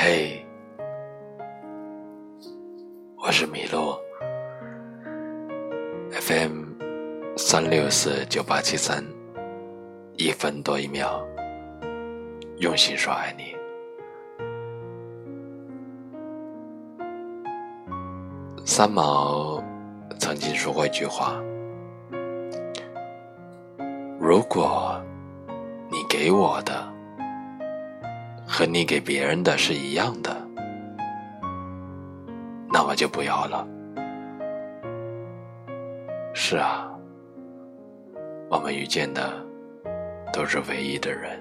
嘿，我是麋鹿，FM 三六四九八七三，一分多一秒，用心说爱你。三毛曾经说过一句话：“如果你给我的和你给别人的是一样的，那我就不要了。”是啊，我们遇见的都是唯一的人。